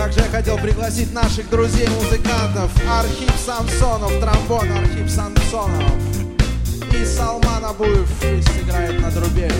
Также я хотел пригласить наших друзей-музыкантов Архип Самсонов, тромбон Архип Самсонов. И Салман Абуев играет на трубе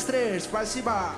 Встреч. Спасибо.